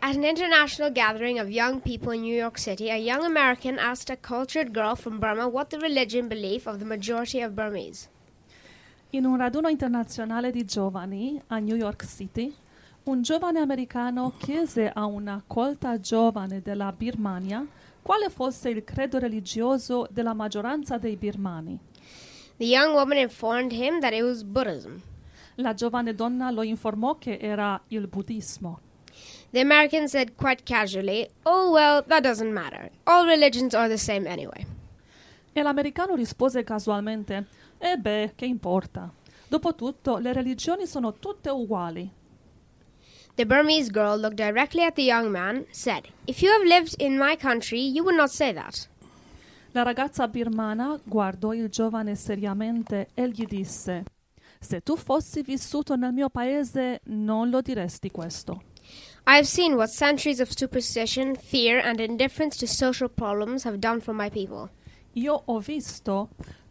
At an international gathering of young people in New York City, a young American asked a cultured girl from Burma what the religion belief of the majority of Burmese. In un raduno internazionale di giovani a New York City, un giovane americano chiese a una colta giovane della Birmania quale fosse il credo religioso della maggioranza dei birmani. The young woman informed him that it was Buddhism. La giovane donna lo informò che era il buddismo. The American said quite casually, Oh, well, that doesn't matter. All religions are the same anyway. E l'americano rispose casualmente: E beh, che importa? Dopotutto, le religioni sono tutte uguali. The Burmese girl looked directly at the young man, said, If you have lived in my country, you would not say that. La ragazza birmana guardò il giovane seriamente e gli disse: Se tu fossi vissuto nel mio paese, non lo diresti questo. I have seen what centuries of superstition, fear, and indifference to social problems have done for my people. Io ho visto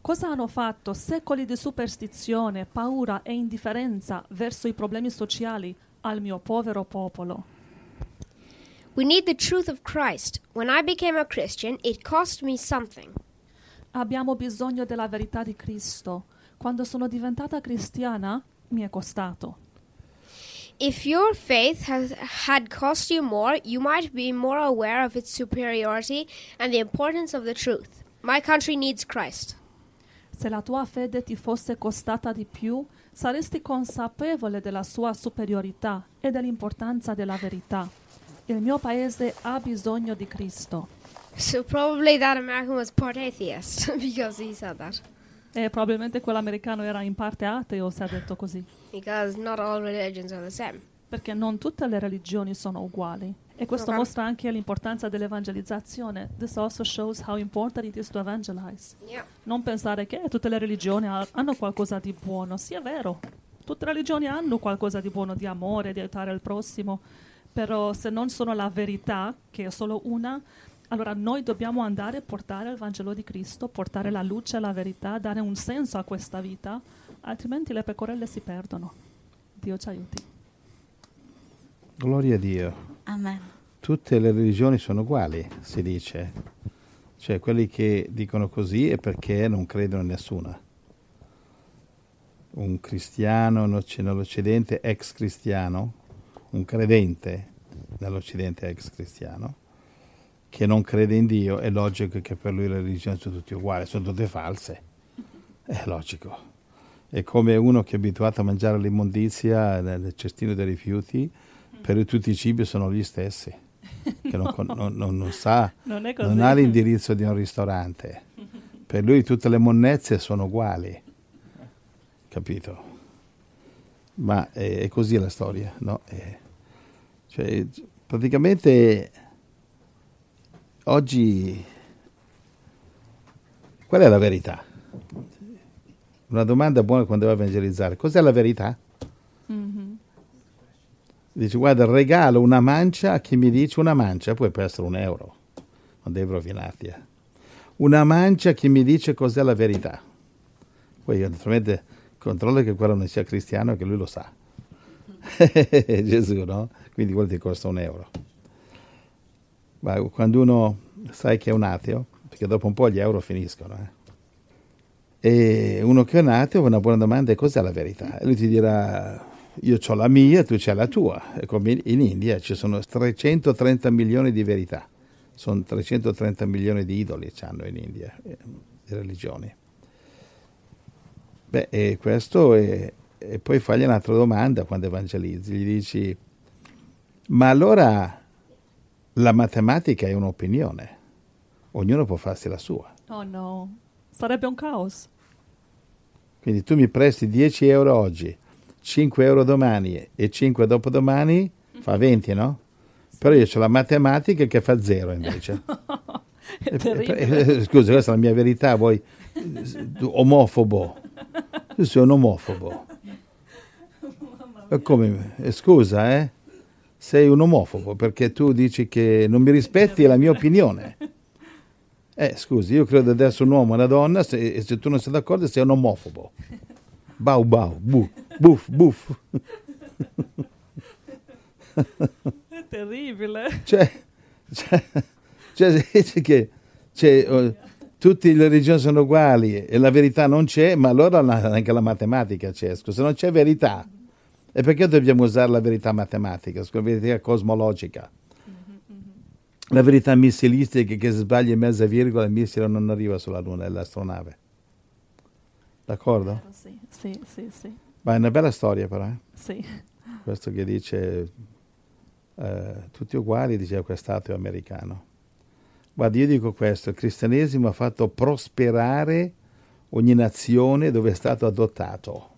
cosa hanno fatto secoli di superstizione, paura e indifferenza verso i problemi sociali al mio povero popolo. We need the truth of Christ. When I became a Christian, it cost me something. Abbiamo bisogno della verità di Cristo. Quando sono diventata cristiana, mi è costato. If your faith has, had cost you more, you might be more aware of its superiority and the importance of the truth. My country needs Christ. Se la tua fede ti fosse costata di più, saresti consapevole della sua superiorità e dell'importanza della verità. Il mio paese ha bisogno di Cristo. So probably that American was part atheist because he said that. E probabilmente quell'americano era in parte ateo se ha detto così. Because not all religions are the same. Perché non tutte le religioni sono uguali. E questo Ok. mostra anche l'importanza dell'evangelizzazione. This also shows how important it is to evangelize. Yeah. Non pensare che tutte le religioni ha- hanno qualcosa di buono. Sì, è vero. Tutte le religioni hanno qualcosa di buono, di amore, di aiutare il prossimo. Però se non sono la verità, che è solo una, allora noi dobbiamo andare a portare il Vangelo di Cristo, portare la luce, la verità, dare un senso a questa vita, altrimenti le pecorelle si perdono. Dio ci aiuti. Gloria a Dio. Amen. Tutte le religioni sono uguali, si dice. Cioè, quelli che dicono così è perché non credono in nessuna. Un cristiano Occ- nell'Occidente, ex cristiano, un credente nell'Occidente ex cristiano, che non crede in Dio, è logico che per lui le religioni sono tutte uguali, sono tutte false. È logico. È come uno che è abituato a mangiare l'immondizia nel cestino dei rifiuti, per lui tutti i cibi sono gli stessi, che non, con- non- non- non sa, Non non ha l'indirizzo di un ristorante. Per lui tutte le monnezze sono uguali, capito? Ma è, è così la storia, no? È- cioè, praticamente oggi qual è la verità? Una domanda buona quando vai a evangelizzare. Cos'è la verità? Mhm. Dice, guarda, regalo una mancia a chi mi dice una mancia, poi può essere un euro, non devi rovinarti. eh. Una mancia a chi mi dice cos'è la verità. Poi naturalmente controllo che quello non sia cristiano e che lui lo sa. Gesù, no? Quindi quello ti costa un euro. Ma quando uno sai che è un ateo, perché dopo un po' gli euro finiscono, eh. E uno che è un ateo, una buona domanda è cos'è la verità? E lui ti dirà, io ho la mia, tu c'hai la tua. E come in- in India ci sono 330 milioni di verità, sono 330 milioni di idoli che hanno in India, eh, di religioni. Beh, e questo è, e poi fagli un'altra domanda quando evangelizzi, gli dici, ma allora la matematica è un'opinione, ognuno può farsi la sua. Oh no, sarebbe un caos. Quindi tu mi presti 10 euro oggi, 5 euro domani e 5 dopodomani, fa 20, no? Però io ho la matematica che fa 0 invece. È Eh, terribile. eh, Scusa, questa è la mia verità, voi omofobo. Tu sei un omofobo. Come? eh, Scusa, eh? Sei un omofobo perché tu dici che non mi rispetti la mia opinione. Eh, scusi, io credo essere un uomo e una donna se- e se tu non sei d'accordo sei un omofobo. Bau bau, bu, buff, buff. È terribile. Cioè, cioè, cioè dice che cioè, eh, tutte le religioni sono uguali e la verità non c'è, ma allora anche la matematica c'è. Se non c'è verità, e perché dobbiamo usare la verità matematica, la verità cosmologica? La verità missilistica che se sbagli mezza virgola il missile non arriva sulla Luna, è l'astronave. D'accordo? Sì, sì, sì, sì. Ma è una bella storia però, eh? sì. questo che dice eh, tutti uguali, diceva quest'ateo americano. Guarda, io dico questo, il cristianesimo ha fatto prosperare ogni nazione dove è stato adottato.